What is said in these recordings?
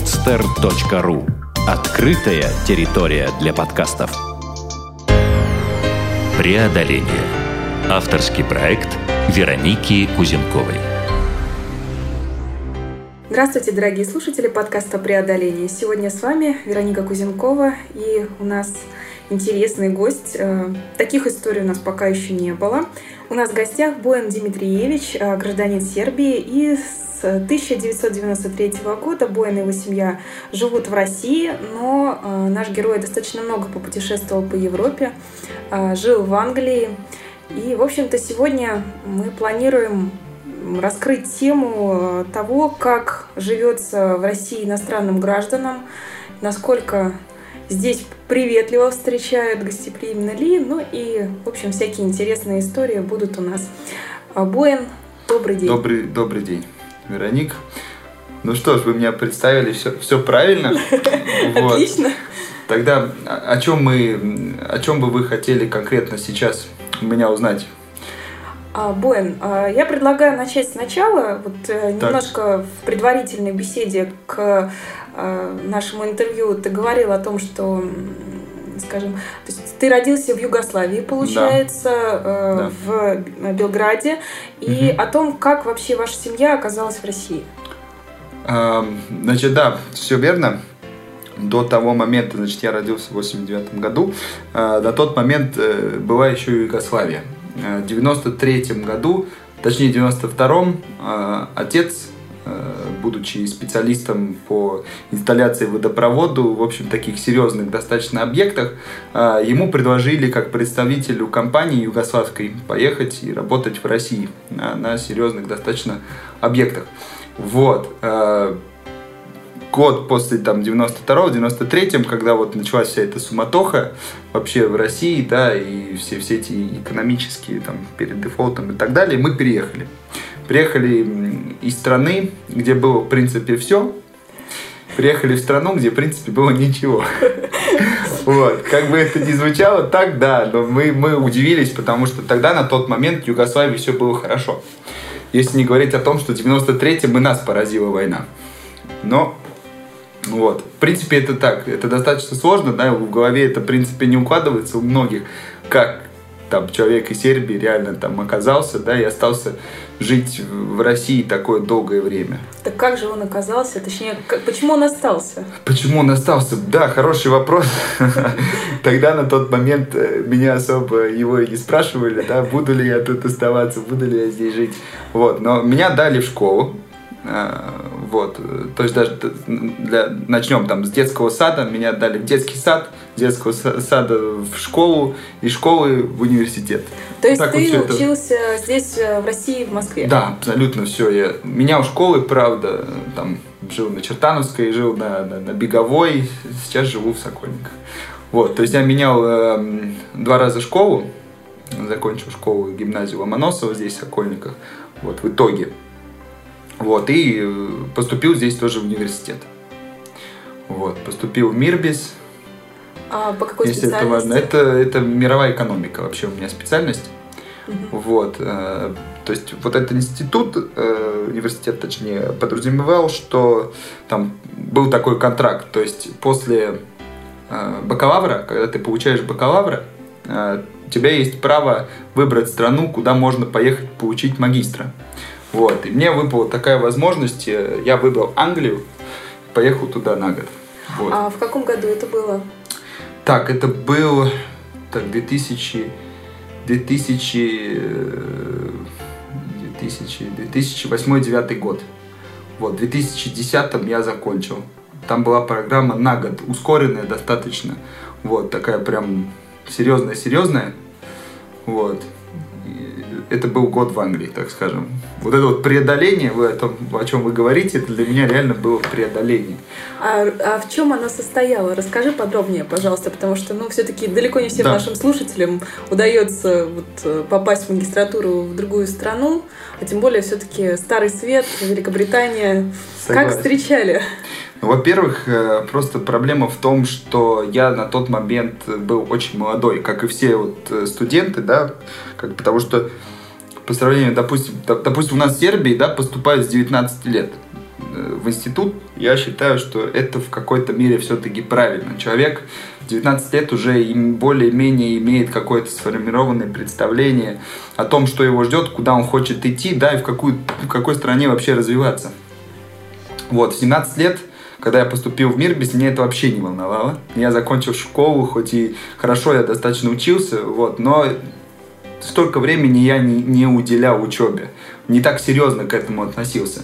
podster.ru Открытая территория для подкастов. Преодоление. Авторский проект Вероники Кузенковой. Здравствуйте, дорогие слушатели подкаста «Преодоление». Сегодня с вами Вероника Кузенкова, и у нас интересный гость. Э, таких историй у нас пока еще не было. У нас в гостях Боян Дмитриевич, э, гражданин Сербии, и с 1993 года Боян и его семья живут в России, но э, наш герой достаточно много попутешествовал по Европе, жил в Англии. И, в общем-то, сегодня мы планируем раскрыть тему того, как живется в России иностранным гражданам, насколько Здесь приветливо встречают, гостеприимно ли, ну и, в общем, всякие интересные истории будут у нас. Буэн, добрый день. Добрый, добрый день, Вероник. Ну что ж, вы меня представили, все, все правильно. Отлично. Тогда о чем мы, о чем бы вы хотели конкретно сейчас меня узнать? А, Буэн, а, я предлагаю начать сначала, вот э, немножко в предварительной беседе к Э, нашему интервью ты говорил о том, что скажем, то есть ты родился в Югославии, получается, да. Э, да. в Белграде, и угу. о том, как вообще ваша семья оказалась в России. Значит, да, все верно. До того момента, значит, я родился в 89 году, э, на тот момент э, была еще Югославия. Э, в 93 году, точнее, в 92 э, отец Э, будучи специалистом по инсталляции водопроводу, в общем, таких серьезных достаточно объектах, э, ему предложили как представителю компании югославской поехать и работать в России на, на серьезных достаточно объектах. Вот. Э, год после там 92-93, когда вот началась вся эта суматоха вообще в России, да, и все, все эти экономические там перед дефолтом и так далее, мы переехали. Приехали из страны, где было, в принципе, все. Приехали в страну, где, в принципе, было ничего. Вот. Как бы это ни звучало, так да, но мы, мы удивились, потому что тогда, на тот момент, в Югославии все было хорошо. Если не говорить о том, что в 93-м и нас поразила война. Но вот. В принципе, это так. Это достаточно сложно, да, в голове это, в принципе, не укладывается у многих, как там человек из Сербии реально там оказался, да, и остался жить в России такое долгое время. Так как же он оказался? Точнее, как, почему он остался? Почему он остался? Да, хороший вопрос. Тогда на тот момент э, меня особо его и не спрашивали, да, буду ли я тут оставаться, буду ли я здесь жить. Вот, но меня дали в школу, а, вот, то есть даже для, начнем там с детского сада, меня дали в детский сад, детского сада в школу, и школы в университет. То есть так ты вот учился это... здесь, э, в России, в Москве? Да, абсолютно все. Я... Меня у школы, правда, там жил на Чертановской, жил на, на, на Беговой, сейчас живу в Сокольниках. Вот, то есть я менял э, два раза школу, закончил школу, гимназию Ломоносова здесь, в Сокольниках. Вот, в итоге вот, и э, поступил здесь тоже в университет. Вот, поступил в Мирбис. А по какой если это важно. Это, это мировая экономика вообще у меня специальность. Угу. Вот, э, то есть вот этот институт, э, университет точнее, подразумевал, что там был такой контракт, то есть после э, бакалавра, когда ты получаешь бакалавра, э, у тебя есть право выбрать страну, куда можно поехать получить магистра. Вот. И мне выпала такая возможность. Я выбрал Англию, поехал туда на год. Вот. А в каком году это было? Так, это был так, 2000, 2000, 2000, 2008-2009 год. Вот, в 2010 я закончил. Там была программа на год, ускоренная достаточно. Вот, такая прям серьезная-серьезная. Вот это был год в Англии, так скажем. Вот это вот преодоление, вы о том, о чем вы говорите, это для меня реально было преодоление. А, а в чем оно состояло? Расскажи подробнее, пожалуйста, потому что, ну, все-таки далеко не всем да. нашим слушателям удается вот, э, попасть в магистратуру в другую страну, а тем более все-таки Старый Свет, Великобритания. Согласен. Как встречали? Ну, во-первых, э, просто проблема в том, что я на тот момент был очень молодой, как и все вот э, студенты, да, как, потому что по сравнению, допустим, допустим, у нас в Сербии, да, поступают с 19 лет. э, в институт, я считаю, что это в какой-то мере все-таки правильно. Человек 19 лет уже более-менее имеет какое-то сформированное представление о том, что его ждет, куда он хочет идти, да, и в, какую, в какой стране вообще развиваться. Вот, в 17 лет когда я поступил в мир, без меня это вообще не волновало. Я закончил школу, хоть и хорошо я достаточно учился, вот, но столько времени я не, не уделял учебе. Не так серьезно к этому относился.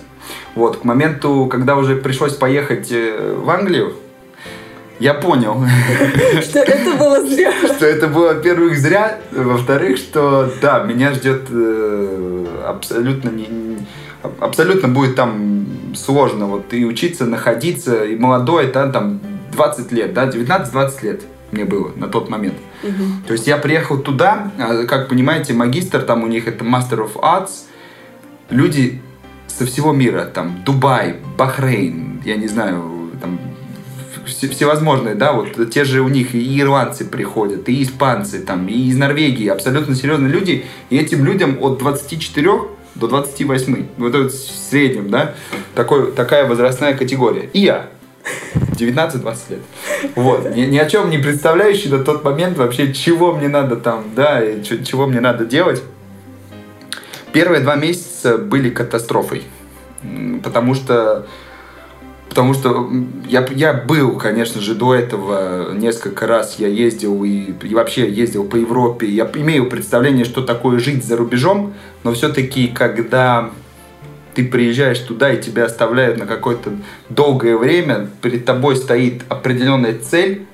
Вот, к моменту, когда уже пришлось поехать э, в Англию, я понял. Что это было зря. Что это было, во-первых, зря. Во-вторых, что да, меня ждет э, абсолютно не, абсолютно будет там сложно вот и учиться, находиться, и молодой, да, там 20 лет, да, 19-20 лет мне было на тот момент. Угу. То есть я приехал туда, а, как понимаете, магистр, там у них это Master of Arts, люди со всего мира, там Дубай, Бахрейн, я не знаю, там всевозможные, да, вот те же у них и ирландцы приходят, и испанцы, там, и из Норвегии, абсолютно серьезные люди, и этим людям от 24 до 28, вот это в среднем, да, такой, такая возрастная категория. И я, 19-20 лет. Вот. Ни, ни о чем не представляющий на тот момент вообще, чего мне надо там, да, и чего мне надо делать. Первые два месяца были катастрофой. Потому что Потому что я, я был, конечно же, до этого несколько раз я ездил и, и вообще ездил по Европе. Я имею представление, что такое жить за рубежом, но все-таки, когда ты приезжаешь туда и тебя оставляют на какое-то долгое время, перед тобой стоит определенная цель,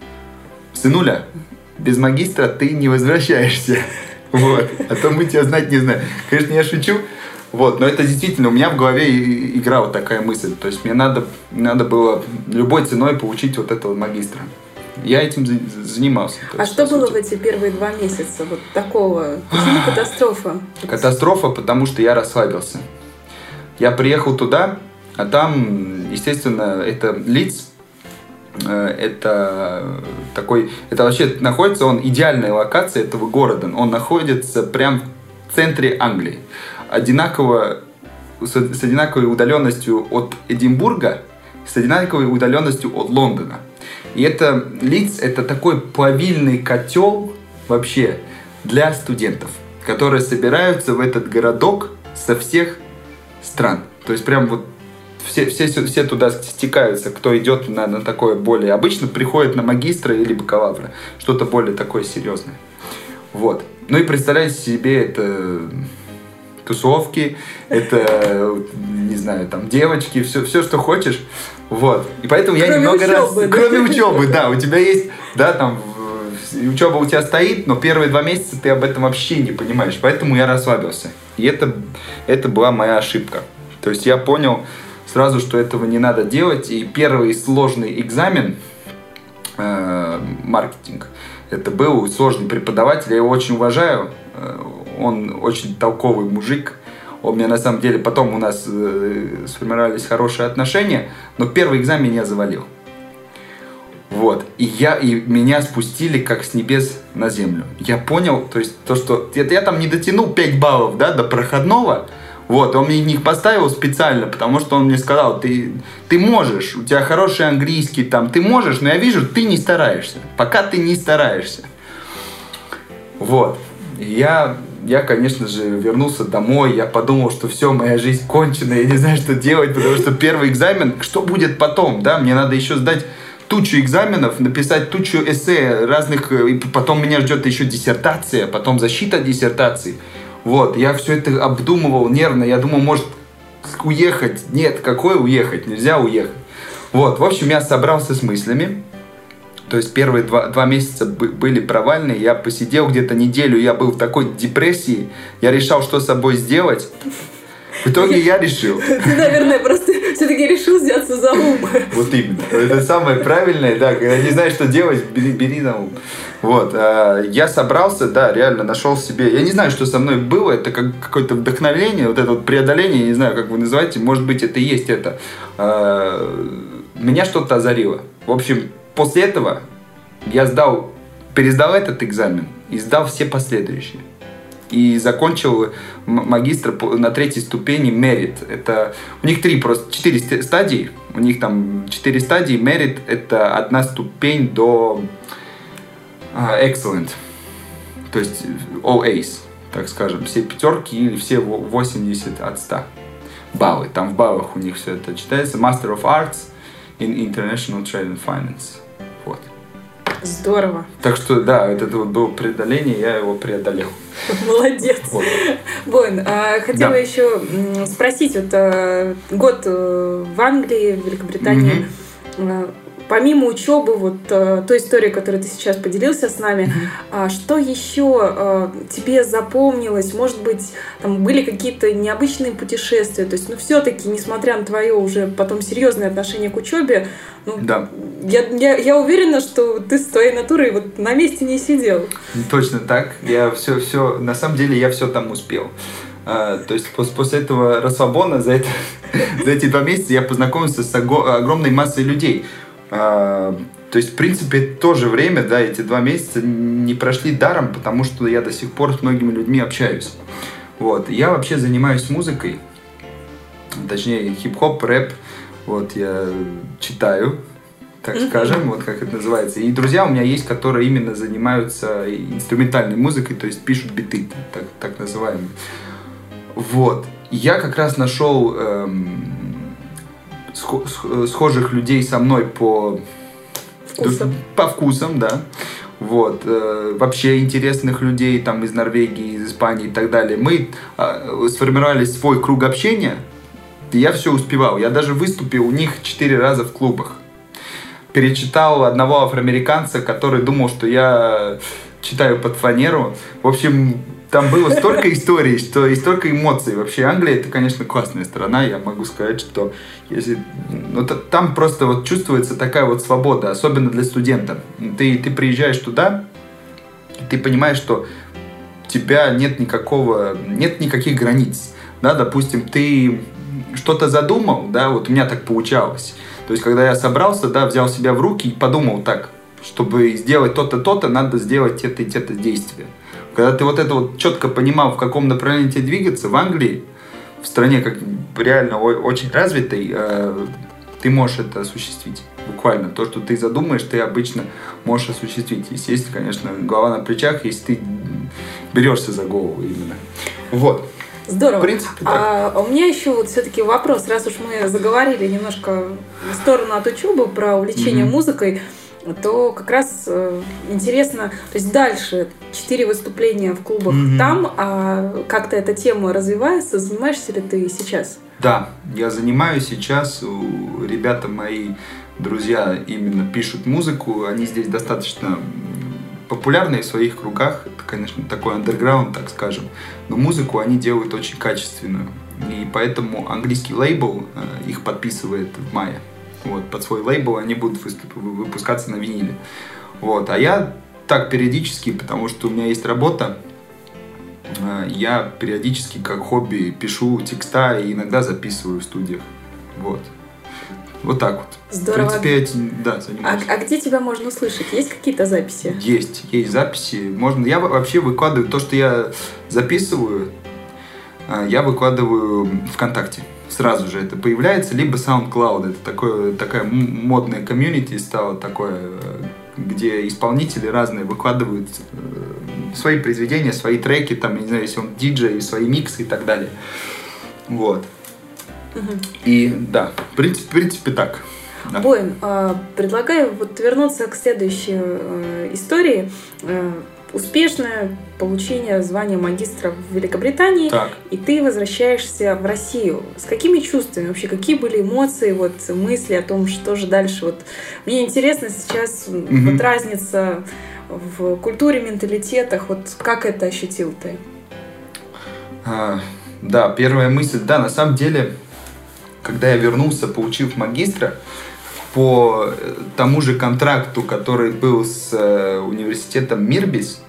сынуля, без магистра ты не возвращаешься. Вот. А то мы тебя знать не знаем. Конечно, я шучу, вот, но это действительно, у меня в голове играла такая мысль. То есть мне надо, надо было любой ценой получить вот этого магистра. Я этим занимался. А есть, что было в эти первые два месяца вот такого? Почему катастрофа? Катастрофа, потому что я расслабился. Я приехал туда, а там, естественно, это лиц, э, это такой, это вообще находится, он идеальная локация этого города. Он находится прям в центре Англии одинаково, с, с одинаковой удаленностью от Эдинбурга, с одинаковой удаленностью от Лондона. И это Лидс это такой плавильный котел вообще для студентов, которые собираются в этот городок со всех стран. То есть прям вот все, все, все туда стекаются, кто идет на, на такое более... Обычно приходят на магистра или бакалавра, что-то более такое серьезное. Вот. Ну и представляете себе это тусовки, это, не знаю, там, девочки, все, все что хочешь. Вот. И поэтому кроме я немного учебы, раз... Да? Кроме учебы, да. У тебя есть, да, там, учеба у тебя стоит, но первые два месяца ты об этом вообще не понимаешь. Поэтому я расслабился. И это, это была моя ошибка. То есть я понял сразу, что этого не надо делать. И первый сложный экзамен, э, маркетинг, это был сложный преподаватель, я его очень уважаю. Э, он очень толковый мужик. Он мне на самом деле потом у нас э, сформировались хорошие отношения, но первый экзамен я завалил. Вот. И я, и меня спустили как с небес на землю. Я понял, то есть то, что я, я там не дотянул 5 баллов, да, до проходного, вот, он мне их поставил специально, потому что он мне сказал, ты, ты можешь, у тебя хороший английский, там, ты можешь, но я вижу, ты не стараешься. Пока ты не стараешься. Вот. Я я, конечно же, вернулся домой, я подумал, что все, моя жизнь кончена, я не знаю, что делать, потому что первый экзамен, что будет потом, да, мне надо еще сдать тучу экзаменов, написать тучу эссе разных, и потом меня ждет еще диссертация, потом защита диссертации. Вот, я все это обдумывал нервно, я думал, может, уехать. Нет, какой уехать? Нельзя уехать. Вот, в общем, я собрался с мыслями, то есть первые два, два месяца были провальные. Я посидел где-то неделю, я был в такой депрессии. Я решал, что с собой сделать. В итоге я решил. Ты, наверное, просто все-таки решил взяться за ум. Вот именно. Это самое правильное, да. Когда не знаешь, что делать, бери, бери на ум. Вот. А, я собрался, да, реально нашел себе... Я не знаю, что со мной было. Это как какое-то вдохновение, вот это вот преодоление, не знаю, как вы называете. Может быть, это и есть это. А, меня что-то озарило. В общем, После этого я сдал, пересдал этот экзамен и сдал все последующие. И закончил магистр на третьей ступени Merit. Это у них три просто четыре стадии. У них там четыре стадии. Merit это одна ступень до Excellent. То есть all A's, так скажем, все пятерки или все 80 от 100 баллы. Там в баллах у них все это читается. Master of Arts in International Trade and Finance. Здорово. Так что, да, это вот было преодоление, я его преодолел. Молодец. Вот. Бойн, а, хотела да. еще спросить, вот а, год э, в Англии, в Великобритании, mm-hmm помимо учебы, вот э, той истории, которую ты сейчас поделился с нами, mm-hmm. что еще э, тебе запомнилось? Может быть, там были какие-то необычные путешествия? То есть, ну, все-таки, несмотря на твое уже потом серьезное отношение к учебе, ну, да. я, я, я уверена, что ты с твоей натурой вот на месте не сидел. Точно так. Я все, все, на самом деле, я все там успел. А, то есть после, после этого расслабона за, это, за эти два месяца я познакомился с огромной массой людей. А, то есть, в принципе, то же время, да, эти два месяца не прошли даром, потому что я до сих пор с многими людьми общаюсь. Вот. Я вообще занимаюсь музыкой, точнее, хип-хоп, рэп. Вот, я читаю, так скажем, вот как это называется. И друзья у меня есть, которые именно занимаются инструментальной музыкой, то есть пишут биты, так, так называемые. Вот. Я как раз нашел эм, схожих людей со мной по вкусам, по вкусам да. Вот. Э, вообще интересных людей там из Норвегии, из Испании и так далее. Мы э, сформировали свой круг общения, и я все успевал. Я даже выступил у них четыре раза в клубах. Перечитал одного афроамериканца, который думал, что я читаю под фанеру. В общем, там было столько историй, что и столько эмоций. Вообще Англия это, конечно, классная страна. Я могу сказать, что если, ну, там просто вот чувствуется такая вот свобода, особенно для студента. Ты, ты приезжаешь туда, ты понимаешь, что тебя нет никакого, нет никаких границ. Да, допустим, ты что-то задумал, да, вот у меня так получалось. То есть, когда я собрался, да, взял себя в руки и подумал так, чтобы сделать то-то, то-то, надо сделать это и это действие. Когда ты вот это вот четко понимал, в каком направлении тебе двигаться, в Англии, в стране как реально очень развитой, э, ты можешь это осуществить. Буквально. То, что ты задумаешь, ты обычно можешь осуществить. Естественно, конечно, голова на плечах, если ты берешься за голову именно. Вот. Здорово. В принципе, так. А, у меня еще вот все-таки вопрос, раз уж мы заговорили немножко в сторону от учебы про увлечение mm-hmm. музыкой то как раз э, интересно, то есть дальше четыре выступления в клубах mm-hmm. там, а как-то эта тема развивается, занимаешься ли ты сейчас? Да, я занимаюсь сейчас, ребята мои друзья именно пишут музыку, они здесь достаточно популярные в своих кругах, это, конечно, такой андерграунд, так скажем, но музыку они делают очень качественную, и поэтому английский лейбл э, их подписывает в мае вот, под свой лейбл, они будут выступ, выпускаться на виниле. Вот, а я так периодически, потому что у меня есть работа, э, я периодически как хобби пишу текста и иногда записываю в студиях. Вот. Вот так вот. Здорово. В принципе, этим, да, занимаюсь. А, а где тебя можно услышать? Есть какие-то записи? Есть, есть записи. Можно. Я вообще выкладываю то, что я записываю, э, я выкладываю ВКонтакте сразу же это появляется, либо SoundCloud, это такое, такая модная комьюнити стала такое, э, где исполнители разные выкладывают э, свои произведения, свои треки, там, я не знаю, если он диджей, свои миксы и так далее. Вот. Угу. И да, в принципе, в принципе так. Да. Боин, а, предлагаю вот вернуться к следующей э, истории успешное получение звания магистра в Великобритании, так. и ты возвращаешься в Россию. С какими чувствами вообще, какие были эмоции, вот мысли о том, что же дальше? Вот мне интересно сейчас угу. вот разница в культуре, менталитетах, вот как это ощутил ты? А, да, первая мысль, да, на самом деле, когда я вернулся, получив магистра, по э, тому же контракту, который был с э, университетом Мирбис,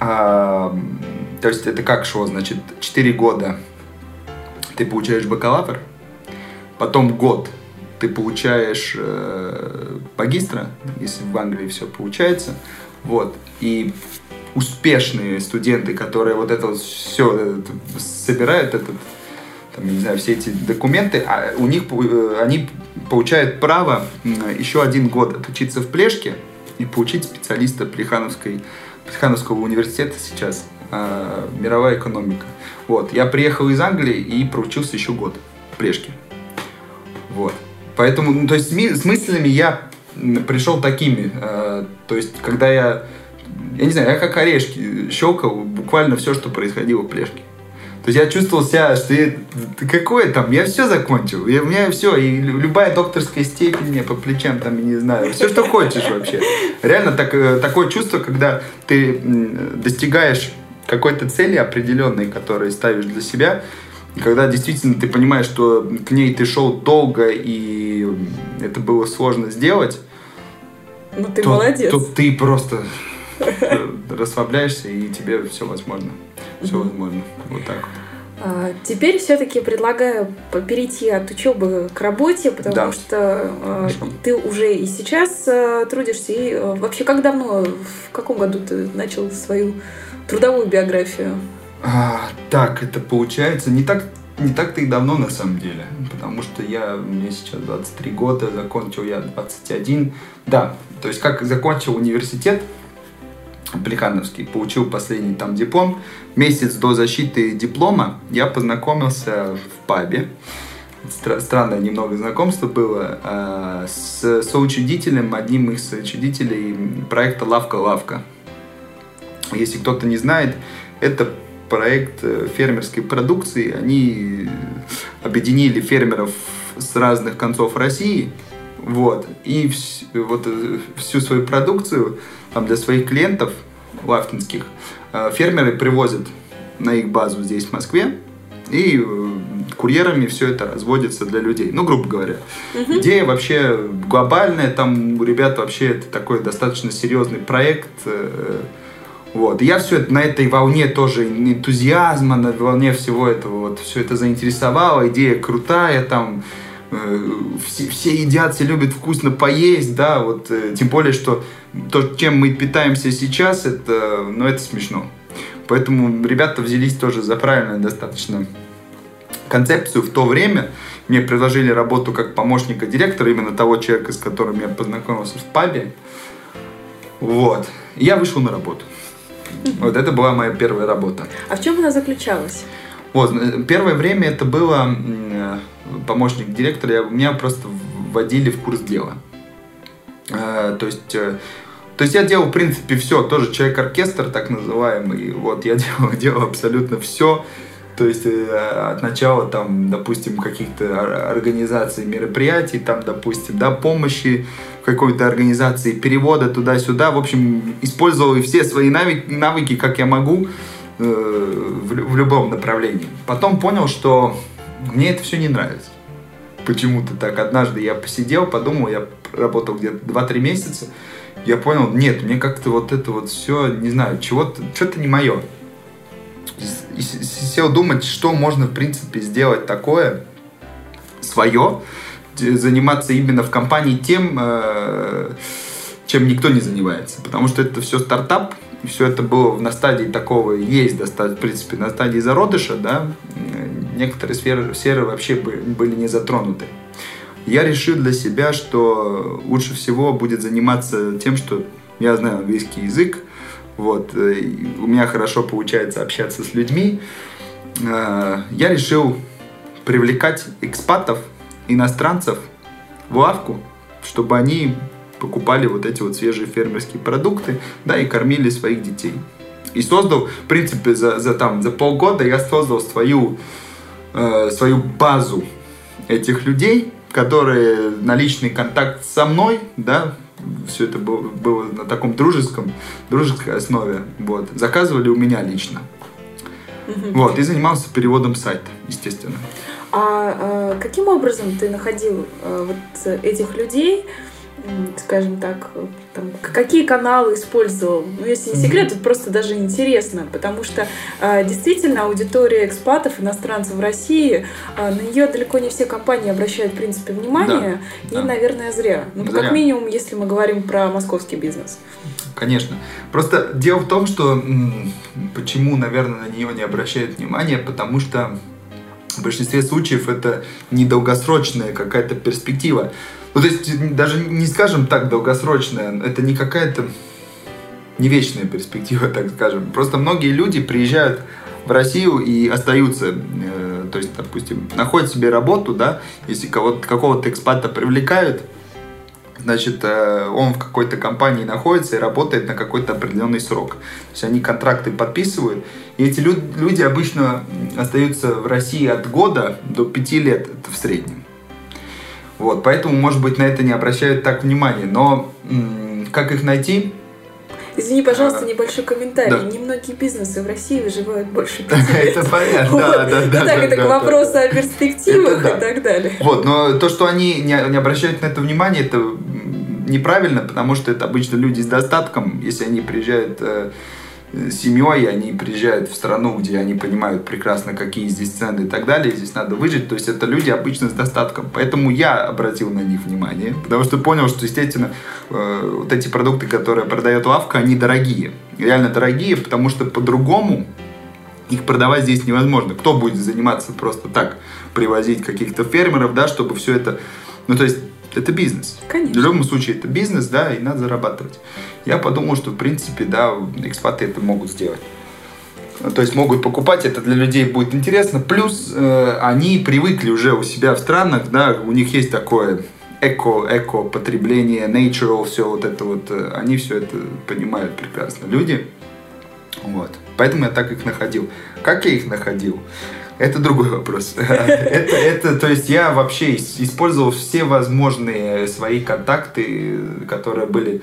а, то есть это как шло, значит, 4 года. Ты получаешь бакалавр, потом год ты получаешь э, магистра, если в Англии все получается, вот, и успешные студенты, которые вот это вот все собирают, этот, там, не знаю, все эти документы, а у них, э, они получают право еще один год отучиться в Плешке и получить специалиста Плехановской, Плехановского университета сейчас, э, мировая экономика. Вот, я приехал из Англии и проучился еще год в Плешке. Вот. Поэтому, ну, то есть с мыслями я пришел такими. Э, то есть, когда я, я не знаю, я как орешки щелкал буквально все, что происходило в Плешке. То есть я чувствовал себя, что я, какое там, я все закончил, я, у меня все, и любая докторская степень мне по плечам, там, не знаю, все, что хочешь вообще. Реально так, э, такое чувство, когда ты достигаешь какой-то цели определенной, которую ставишь для себя, и когда действительно ты понимаешь, что к ней ты шел долго, и это было сложно сделать, ну ты то, молодец. То ты просто расслабляешься, и тебе все возможно. Все возможно. Вот так вот. А, теперь все-таки предлагаю перейти от учебы к работе, потому да. что э, ты уже и сейчас э, трудишься. И э, вообще, как давно, в каком году ты начал свою трудовую биографию? А, так, это получается не так не так-то и давно на самом деле, потому что я, мне сейчас 23 года, закончил я 21. Да, то есть как закончил университет, Плехановский, получил последний там диплом. Месяц до защиты диплома я познакомился в пабе. Стра- странное немного знакомство было э, с соучредителем, одним из соучредителей проекта «Лавка-лавка». Если кто-то не знает, это проект э, фермерской продукции. Они объединили фермеров с разных концов России, вот, и вс, вот э, всю свою продукцию там, для своих клиентов лавкинских э, фермеры привозят на их базу здесь, в Москве, и курьерами все это разводится для людей. Ну, грубо говоря. Угу. Идея вообще глобальная, там у ребят вообще это такой достаточно серьезный проект. Вот. И я все это на этой волне тоже энтузиазма, на волне всего этого, вот все это заинтересовало, идея крутая, там э, все, все едят, все любят вкусно поесть, да, вот, э, тем более, что то, чем мы питаемся сейчас, это, ну, это смешно. Поэтому ребята взялись тоже за правильную достаточно концепцию в то время. Мне предложили работу как помощника директора, именно того человека, с которым я познакомился в пабе. Вот. И я вышел на работу. Вот это была моя первая работа. А в чем она заключалась? Вот, э, первое время это было э, помощник директора, я, меня просто вводили в курс дела. Э, то есть то есть я делал, в принципе, все, тоже человек-оркестр, так называемый. Вот, я делал, делал абсолютно все. То есть от начала, там, допустим, каких-то организаций мероприятий, там, допустим, да, помощи какой-то организации, перевода туда-сюда. В общем, использовал все свои навыки, навыки как я могу в, в любом направлении. Потом понял, что мне это все не нравится. Почему-то так. Однажды я посидел, подумал, я работал где-то 2-3 месяца. Я понял, нет, мне как-то вот это вот все, не знаю, чего-то, что-то не мое. И сел думать, что можно, в принципе, сделать такое свое, заниматься именно в компании тем, э, чем никто не занимается. Потому что это все стартап, все это было на стадии такого, есть, в принципе, на стадии зародыша, да, некоторые сферы, сферы вообще были не затронуты. Я решил для себя, что лучше всего будет заниматься тем, что я знаю английский язык, вот, у меня хорошо получается общаться с людьми. Э, я решил привлекать экспатов иностранцев в лавку, чтобы они покупали вот эти вот свежие фермерские продукты, да, и кормили своих детей. И создал, в принципе, за, за, там, за полгода я создал свою, э, свою базу этих людей, которые на личный контакт со мной, да, все это было, было на таком дружеском, дружеской основе, вот, заказывали у меня лично. Вот, и занимался переводом сайта, естественно. А, а каким образом ты находил а, вот этих людей, скажем так, там, какие каналы использовал. Ну, если не секрет, это просто даже интересно, потому что э, действительно аудитория экспатов, иностранцев в России, э, на нее далеко не все компании обращают, в принципе, внимание, да, и, да. наверное, зря. Ну, зря. как минимум, если мы говорим про московский бизнес. Конечно. Просто дело в том, что почему, наверное, на нее не обращают внимания, потому что в большинстве случаев это недолгосрочная какая-то перспектива. Ну, то есть, даже не скажем так долгосрочная, это не какая-то не вечная перспектива, так скажем. Просто многие люди приезжают в Россию и остаются, э, то есть, допустим, находят себе работу, да, если кого-то, какого-то экспата привлекают, значит, э, он в какой-то компании находится и работает на какой-то определенный срок. То есть они контракты подписывают, и эти люди обычно остаются в России от года до пяти лет, это в среднем. Вот, поэтому, может быть, на это не обращают так внимания. Но как их найти? Извини, пожалуйста, а, небольшой комментарий. Да. Немногие бизнесы в России выживают больше пяти лет. Это понятно, да, да, да. Так, это к вопросу о перспективах и так далее. Вот, но то, что они не обращают на это внимание, это неправильно, потому что это обычно люди с достатком. Если они приезжают э, семьей, они приезжают в страну, где они понимают прекрасно, какие здесь цены и так далее, здесь надо выжить. То есть это люди обычно с достатком. Поэтому я обратил на них внимание, потому что понял, что, естественно, э, вот эти продукты, которые продает лавка, они дорогие. Реально дорогие, потому что по-другому их продавать здесь невозможно. Кто будет заниматься просто так, привозить каких-то фермеров, да, чтобы все это... Ну, то есть это бизнес. Конечно. В любом случае это бизнес, да, и надо зарабатывать. Я подумал, что в принципе, да, экспаты это могут сделать. То есть могут покупать, это для людей будет интересно. Плюс э, они привыкли уже у себя в странах, да, у них есть такое эко, эко потребление, natural, все вот это вот, э, они все это понимают прекрасно. Люди, вот. Поэтому я так их находил. Как я их находил? Это другой вопрос. это, это, то есть я вообще использовал все возможные свои контакты, которые были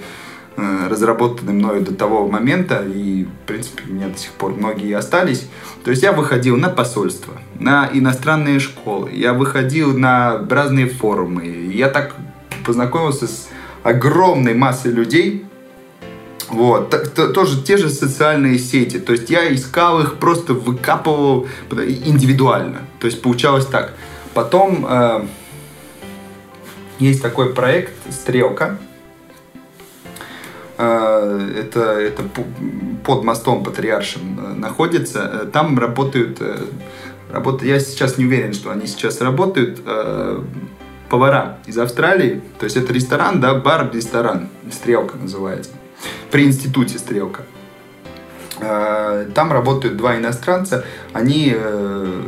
э, разработаны мною до того момента, и, в принципе, у меня до сих пор многие остались. То есть я выходил на посольство, на иностранные школы, я выходил на разные форумы. Я так познакомился с огромной массой людей, вот, то, тоже те же социальные сети. То есть я искал их, просто выкапывал индивидуально. То есть получалось так. Потом э, есть такой проект «Стрелка». Э, это, это под мостом Патриаршим э, находится. Э, там работают, э, работают... Я сейчас не уверен, что они сейчас работают. Э, повара из Австралии. То есть это ресторан, да, бар-ресторан. «Стрелка» называется при институте «Стрелка». А, там работают два иностранца. Они э,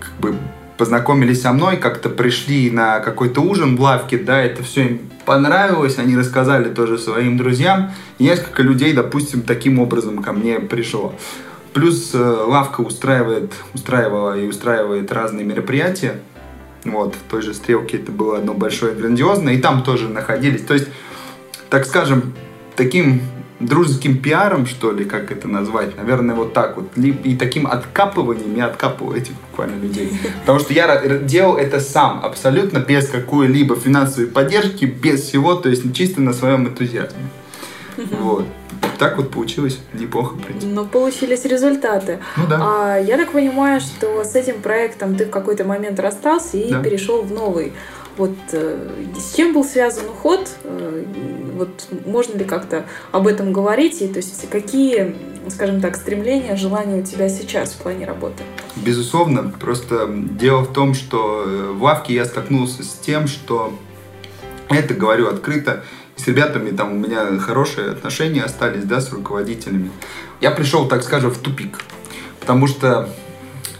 как бы познакомились со мной, как-то пришли на какой-то ужин в лавке, да, это все им понравилось, они рассказали тоже своим друзьям. Несколько людей, допустим, таким образом ко мне пришло. Плюс э, лавка устраивает, устраивала и устраивает разные мероприятия. Вот, в той же стрелке это было одно большое грандиозное, и там тоже находились. То есть, так скажем, таким дружеским пиаром, что ли, как это назвать, наверное, вот так вот, и таким откапыванием я откапывал этих буквально людей. Потому что я делал это сам, абсолютно без какой-либо финансовой поддержки, без всего, то есть чисто на своем энтузиазме. Вот. Так вот получилось неплохо, в принципе. Но получились результаты. Ну да. А, я так понимаю, что с этим проектом ты в какой-то момент расстался и да. перешел в новый. Вот э, с чем был связан уход? Вот можно ли как-то об этом говорить? И то есть какие, скажем так, стремления, желания у тебя сейчас в плане работы? Безусловно. Просто дело в том, что э, в лавке я столкнулся с тем, что это говорю открыто. С ребятами там у меня хорошие отношения остались, да, с руководителями. Я пришел, так скажем, в тупик. Потому что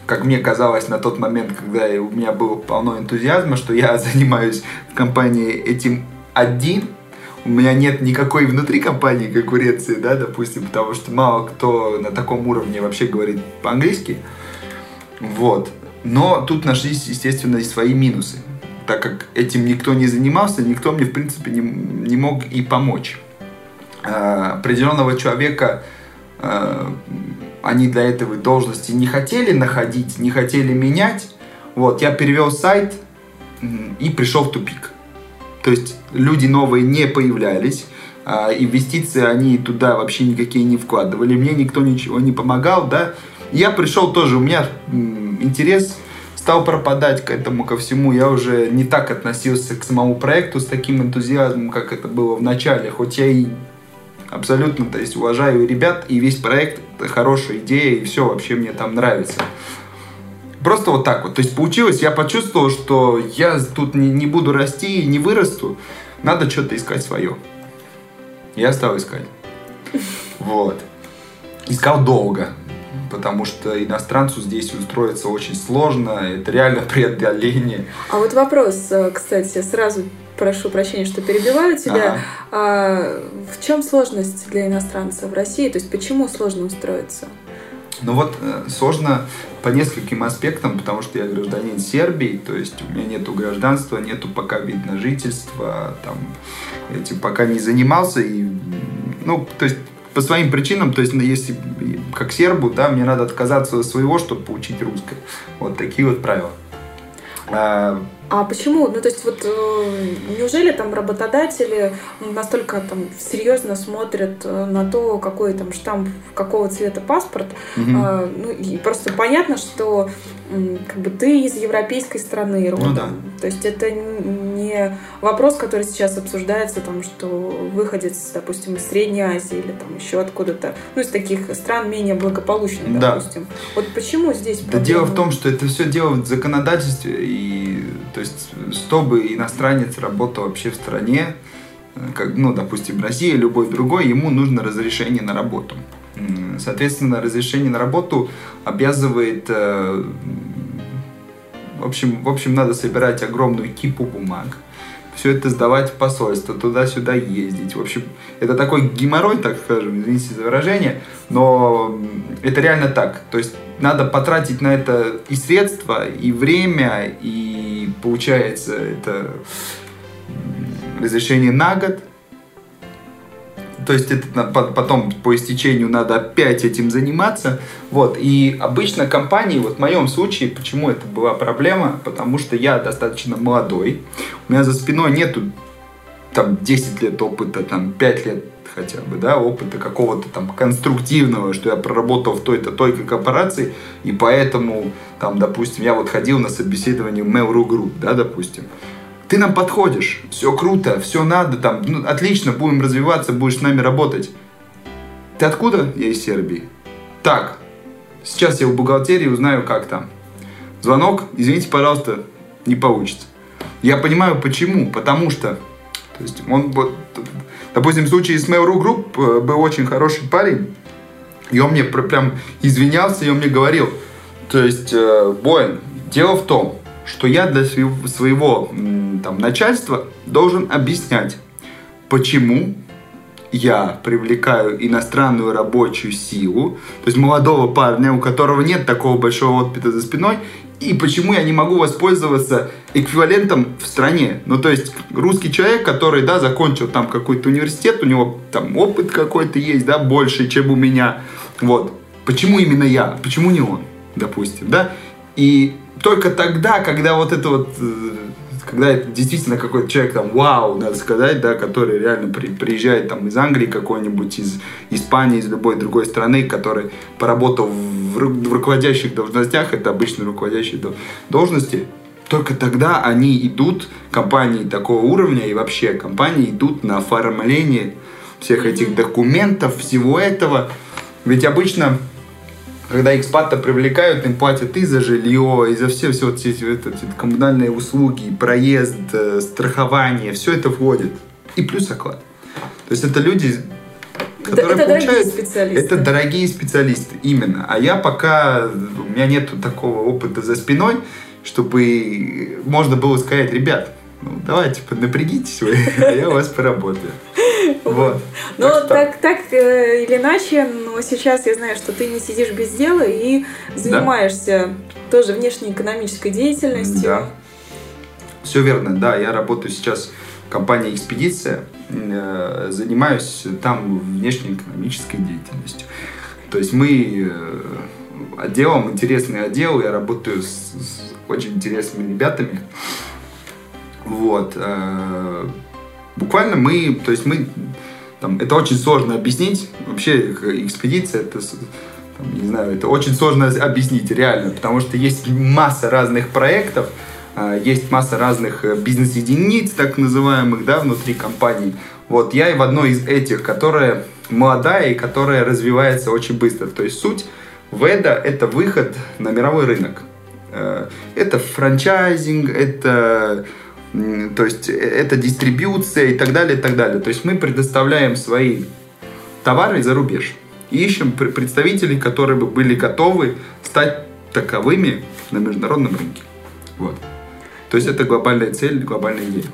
как мне казалось на тот момент, когда у меня было полно энтузиазма, что я занимаюсь в компании этим один, у меня нет никакой внутри компании конкуренции, да, допустим, потому что мало кто на таком уровне вообще говорит по-английски. Вот. Но тут нашлись, естественно, и свои минусы. Так как этим никто не занимался, никто мне, в принципе, не, не мог и помочь. А, определенного человека а, они для этого должности не хотели находить, не хотели менять. Вот, я перевел сайт и пришел в тупик. То есть люди новые не появлялись, а, инвестиции они туда вообще никакие не вкладывали, мне никто ничего не помогал, да. Я пришел тоже, у меня интерес стал пропадать к этому, ко всему. Я уже не так относился к самому проекту с таким энтузиазмом, как это было в начале. Хоть я и абсолютно, то есть уважаю ребят, и весь проект это хорошая идея, и все вообще мне там нравится. Просто вот так вот. То есть получилось, я почувствовал, что я тут не, не буду расти и не вырасту. Надо что-то искать свое. Я стал искать. Вот. Искал долго, потому что иностранцу здесь устроиться очень сложно, это реально преодоление. А вот вопрос, э, кстати, сразу прошу прощения, что перебиваю тебя. Ага. А, в чем сложность для иностранца в России? То есть почему сложно устроиться? Ну вот э, сложно по нескольким аспектам, потому что я гражданин Сербии, то есть у меня нету гражданства, нету пока вид на жительство, там, этим пока не занимался, и, ну, то есть по своим причинам, то есть ну, если как сербу, да, мне надо отказаться от своего, чтобы получить русское. Вот такие вот правила. А, а почему? Ну, то есть, вот э, неужели там работодатели настолько там серьезно смотрят э, на то, какой там штамп, какого цвета паспорт? Угу. А, ну, и просто понятно, что как бы ты из европейской страны родом. Ну, да. То есть это не вопрос, который сейчас обсуждается, там, что выходец, допустим, из Средней Азии или там еще откуда-то, ну, из таких стран менее благополучных, да. допустим. Вот почему здесь проблема? Да дело в том, что это все дело в законодательстве, и то есть чтобы иностранец работал вообще в стране, э, как, ну, допустим, Россия, любой другой, ему нужно разрешение на работу. Соответственно, разрешение на работу обязывает э, в общем, в общем, надо собирать огромную кипу бумаг, все это сдавать в посольство, туда-сюда ездить. В общем, это такой геморрой, так скажем, извините за выражение, но это реально так. То есть надо потратить на это и средства, и время, и получается это разрешение на год – то есть это потом по истечению надо опять этим заниматься. Вот. И обычно компании, вот в моем случае, почему это была проблема, потому что я достаточно молодой, у меня за спиной нету там 10 лет опыта, там 5 лет хотя бы, да, опыта какого-то там конструктивного, что я проработал в той-то той корпорации, и поэтому, там, допустим, я вот ходил на собеседование в Mail.ru Group, да, допустим, ты нам подходишь, все круто, все надо, там, ну, отлично, будем развиваться, будешь с нами работать. Ты откуда? Я из Сербии. Так, сейчас я в бухгалтерии узнаю, как там. Звонок, извините, пожалуйста, не получится. Я понимаю, почему. Потому что, то есть, он, вот, допустим, в случае с Mail.ru Group э, был очень хороший парень, и он мне прям извинялся, и он мне говорил, то есть, э, Боин, дело в том, что я для своего там, начальства должен объяснять, почему я привлекаю иностранную рабочую силу, то есть молодого парня, у которого нет такого большого опыта за спиной, и почему я не могу воспользоваться эквивалентом в стране. Ну, то есть русский человек, который, да, закончил там какой-то университет, у него там опыт какой-то есть, да, больше, чем у меня. Вот. Почему именно я? Почему не он, допустим, да? И только тогда, когда вот это вот э, когда это действительно какой-то человек там, вау, надо сказать, да, который реально при, приезжает там из Англии какой-нибудь, из Испании, из любой другой страны, который поработал в, в руководящих должностях, это обычно руководящие должности, только тогда они идут, компании такого уровня и вообще компании идут на оформление всех этих документов, всего этого. Ведь обычно когда экспата привлекают, им платят и за жилье, и за все, все вот эти, эти, эти коммунальные услуги, проезд, э, страхование, все это входит. И плюс оклад. То есть это люди, которые это получают... дорогие специалисты. Это дорогие специалисты, именно. А я пока... У меня нет такого опыта за спиной, чтобы можно было сказать, ребят, ну, давайте, напрягитесь вы, а я у вас поработаю. Вот. Ну, так, так, так э, или иначе, но сейчас я знаю, что ты не сидишь без дела и занимаешься да. тоже внешнеэкономической деятельностью. Да. Все верно, да. Я работаю сейчас в компании «Экспедиция». Э, занимаюсь там внешнеэкономической деятельностью. То есть мы э, отделом, интересный отдел, я работаю с, с очень интересными ребятами. Вот. Буквально мы, то есть мы, там, это очень сложно объяснить. Вообще экспедиция, это, там, не знаю, это очень сложно объяснить, реально, потому что есть масса разных проектов, а, есть масса разных э, бизнес-единиц, так называемых, да, внутри компаний. Вот я и в одной из этих, которая молодая и которая развивается очень быстро. То есть суть Веда – это выход на мировой рынок. Э, Это франчайзинг, это, то есть, э, это дистрибьюция и так далее, и так далее. То есть мы предоставляем свои товары за рубеж. И ищем пр- представителей, которые бы были готовы стать таковыми на международном рынке. Вот. То есть это глобальная цель, глобальная идея.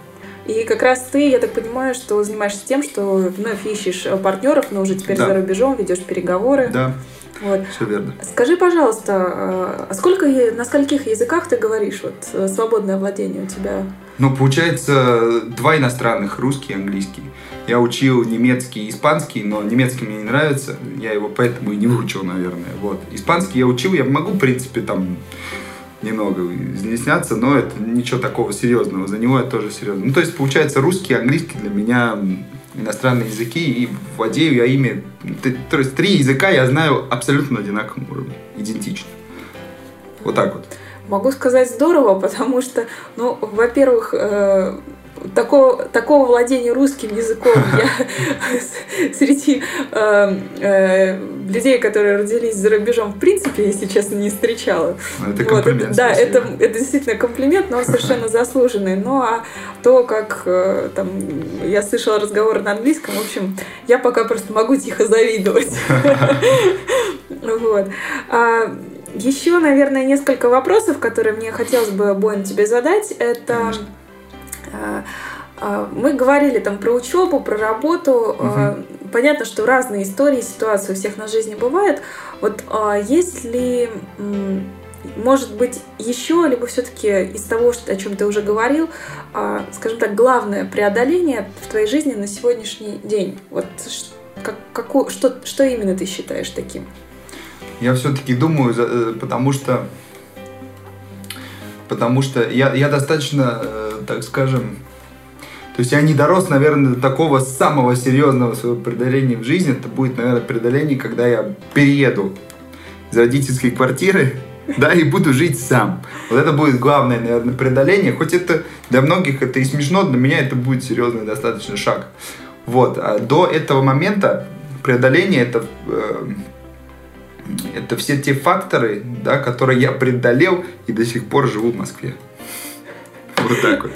И как раз ты, я так понимаю, что занимаешься тем, что вновь ищешь э, партнеров, но уже теперь Да. за рубежом, ведешь переговоры. Да, Вот. все верно. Скажи, пожалуйста, э, а сколько, на скольких языках ты говоришь? Вот э, свободное владение у тебя? Ну, получается, два иностранных, русский и английский. Я учил немецкий и испанский, но немецкий мне не нравится, я его поэтому и не выучил, наверное. Вот. Испанский я учил, я могу, в принципе, там немного изъясняться, но это ничего такого серьезного. За него я тоже серьезно. Ну, то есть, получается, русский и английский для меня иностранные языки, и владею я ими. То есть, три языка я знаю абсолютно на одинаковом уровне, идентично. Вот так вот. Могу сказать здорово, потому что, ну, во-первых, э, такого, такого владения русским языком я среди э, э, людей, которые родились за рубежом, в принципе, если честно, не встречала. Ну, Это Вот, это- да, это, это действительно комплимент, но он совершенно заслуженный. Ну а то, как э, там я слышала разговор на английском, в общем, я пока просто могу тихо завидовать. Вот. А, Еще, наверное, несколько вопросов, которые мне хотелось бы, Бон, тебе задать. Это Конечно. А, а, мы говорили там про учебу, про работу. А, Понятно, что разные истории, ситуации у всех на жизни бывают. Вот есть ли, может быть, еще, либо все-таки из того, о чем ты уже говорил, скажем так, главное преодоление в твоей жизни на сегодняшний день? Вот как, каку- что, что именно ты считаешь таким? Я все-таки думаю, э, потому что потому что я, я достаточно, э, так скажем, то есть я не дорос, наверное, до такого самого серьезного своего преодоления в жизни. Это будет, наверное, преодоление, когда я перееду из родительской квартиры, да, и буду жить сам. Вот это будет главное, наверное, преодоление. Хоть это для многих это и смешно, для меня это будет серьезный достаточно шаг. Вот. А до этого момента преодоление это э, это все те факторы, да, которые я преодолел и до сих пор живу в Москве. Вот так вот.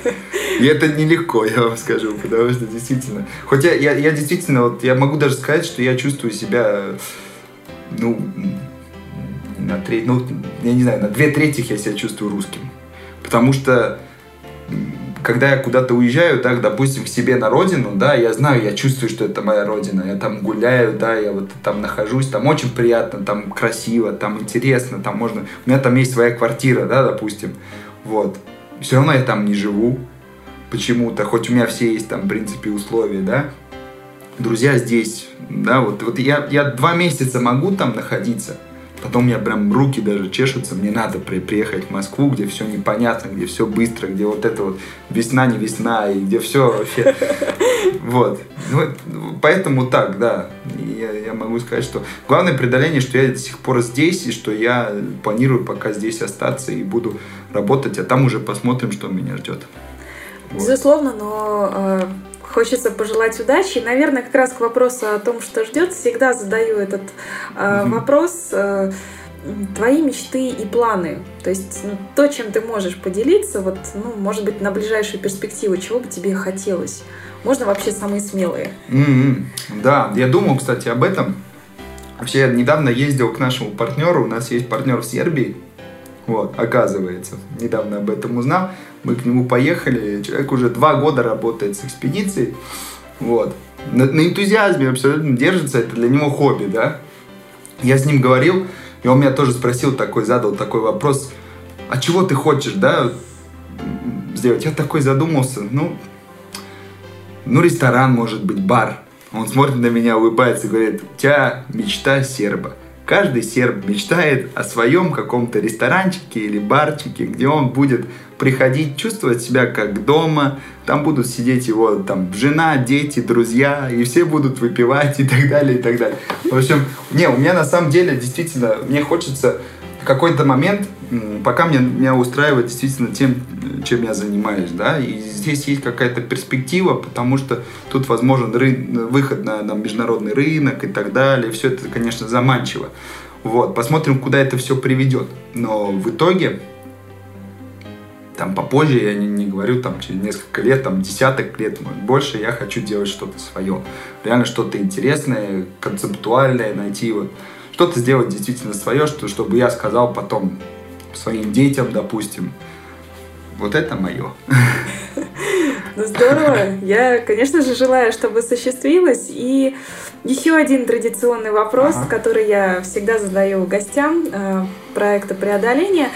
И это нелегко, я вам скажу, потому что действительно... Хотя я, я действительно, вот я могу даже сказать, что я чувствую себя, ну, на треть, ну, я не знаю, на две трети я себя чувствую русским. Потому что когда я куда-то уезжаю, так, допустим, к себе на родину, да, я знаю, я чувствую, что это моя родина, я там гуляю, да, я вот там нахожусь, там очень приятно, там красиво, там интересно, там можно, у меня там есть своя квартира, да, допустим, вот, все равно я там не живу почему-то, хоть у меня все есть там, в принципе, условия, да, друзья здесь, да, вот, вот я, я два месяца могу там находиться, Потом у меня прям руки даже чешутся, мне надо при, приехать в Москву, где все непонятно, где все быстро, где вот это вот весна не весна, и где все вообще... Вот. Ну, Поэтому так, да. Я, я могу сказать, что главное преодоление, что я до сих пор здесь, и что я планирую пока здесь остаться и буду работать, а там уже посмотрим, что меня ждет. Безусловно, но э, хочется пожелать удачи. И, наверное, как раз к вопросу о том, что ждет, всегда задаю этот э, вопрос. э, твои мечты и планы, то есть ну, то, чем ты можешь поделиться, вот, ну, может быть, на ближайшую перспективу, чего бы тебе хотелось? Можно вообще самые смелые. М-м. Да, я думал, кстати, об этом. Вообще, я недавно ездил к нашему партнеру. У нас есть партнер в Сербии. Вот, оказывается. Недавно об этом узнал. Мы к нему поехали. Человек уже два года работает с экспедицией. Вот. На, на энтузиазме абсолютно держится. Это для него хобби, да. Я с ним говорил, и он меня тоже спросил такой, задал такой вопрос. А чего ты хочешь, да, сделать? Я такой задумался. Ну, ну, ресторан, может быть, бар. Он смотрит на меня, улыбается и говорит, у тебя мечта серба. Каждый серб мечтает о своем каком-то ресторанчике или барчике, где он будет приходить, чувствовать себя как дома, там будут сидеть его там жена, дети, друзья, и все будут выпивать и так далее, и так далее. В общем, не, у меня на самом деле действительно, мне хочется в какой-то момент, пока меня, меня устраивает действительно тем, чем я занимаюсь, да, и здесь есть какая-то перспектива, потому что тут возможен ры... выход на, на международный рынок и так далее, все это, конечно, заманчиво. Вот, посмотрим, куда это все приведет. Но в итоге, там попозже, я не, не говорю, там через несколько лет, там десяток лет, может, больше, я хочу делать что-то свое. Реально что-то интересное, концептуальное, найти вот что-то сделать действительно свое, что, чтобы я сказал потом своим детям, допустим, вот это мое. Ну здорово. Я, конечно же, желаю, чтобы осуществилось. И еще один традиционный вопрос, ага. который я всегда задаю гостям э, проекта преодоления,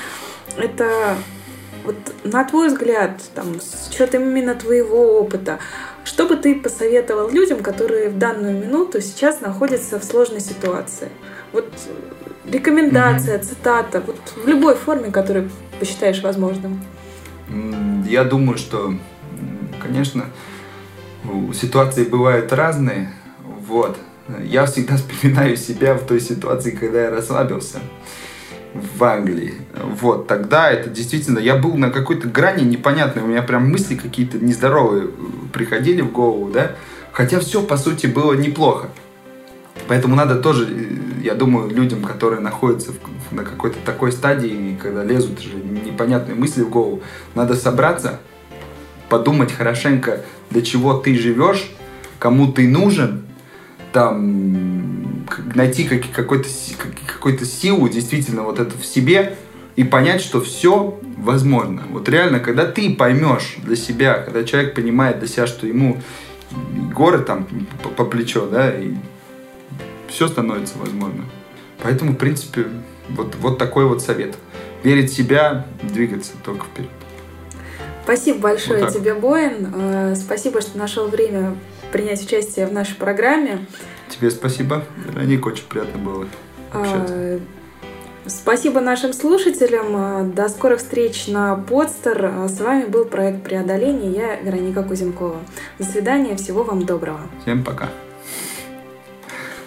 это вот на твой взгляд, там, с учетом именно твоего опыта, что бы ты посоветовал людям, которые в данную минуту сейчас находятся в сложной ситуации? Вот рекомендация, mm-hmm. цитата, вот в любой форме, которую посчитаешь возможным. Я думаю, что, конечно, ситуации бывают разные. Вот. Я всегда вспоминаю себя в той ситуации, когда я расслабился в Англии. Вот, тогда это действительно, я был на какой-то грани непонятной, у меня прям мысли какие-то нездоровые приходили в голову, да, хотя все, по сути, было неплохо. Поэтому надо тоже, я думаю, людям, которые находятся в, на какой-то такой стадии, когда лезут уже непонятные мысли в голову, надо собраться, подумать хорошенько, для чего ты живешь, кому ты нужен, там найти какой-то какой-то силу действительно вот это в себе и понять, что все возможно. Вот реально, когда ты поймешь для себя, когда человек понимает для себя, что ему горы там по, по плечо, да, и все становится возможно. Поэтому, в принципе, вот, вот такой вот совет. Верить в себя, двигаться только вперед. Спасибо большое вот тебе, Боин. Э, спасибо, что нашел время принять участие в нашей программе. Тебе спасибо. Вероника, очень приятно было общаться. А, спасибо нашим слушателям. До скорых встреч на Подстер. С вами был проект преодоления. Я Вероника Кузенкова. До свидания. Всего вам доброго. Всем пока.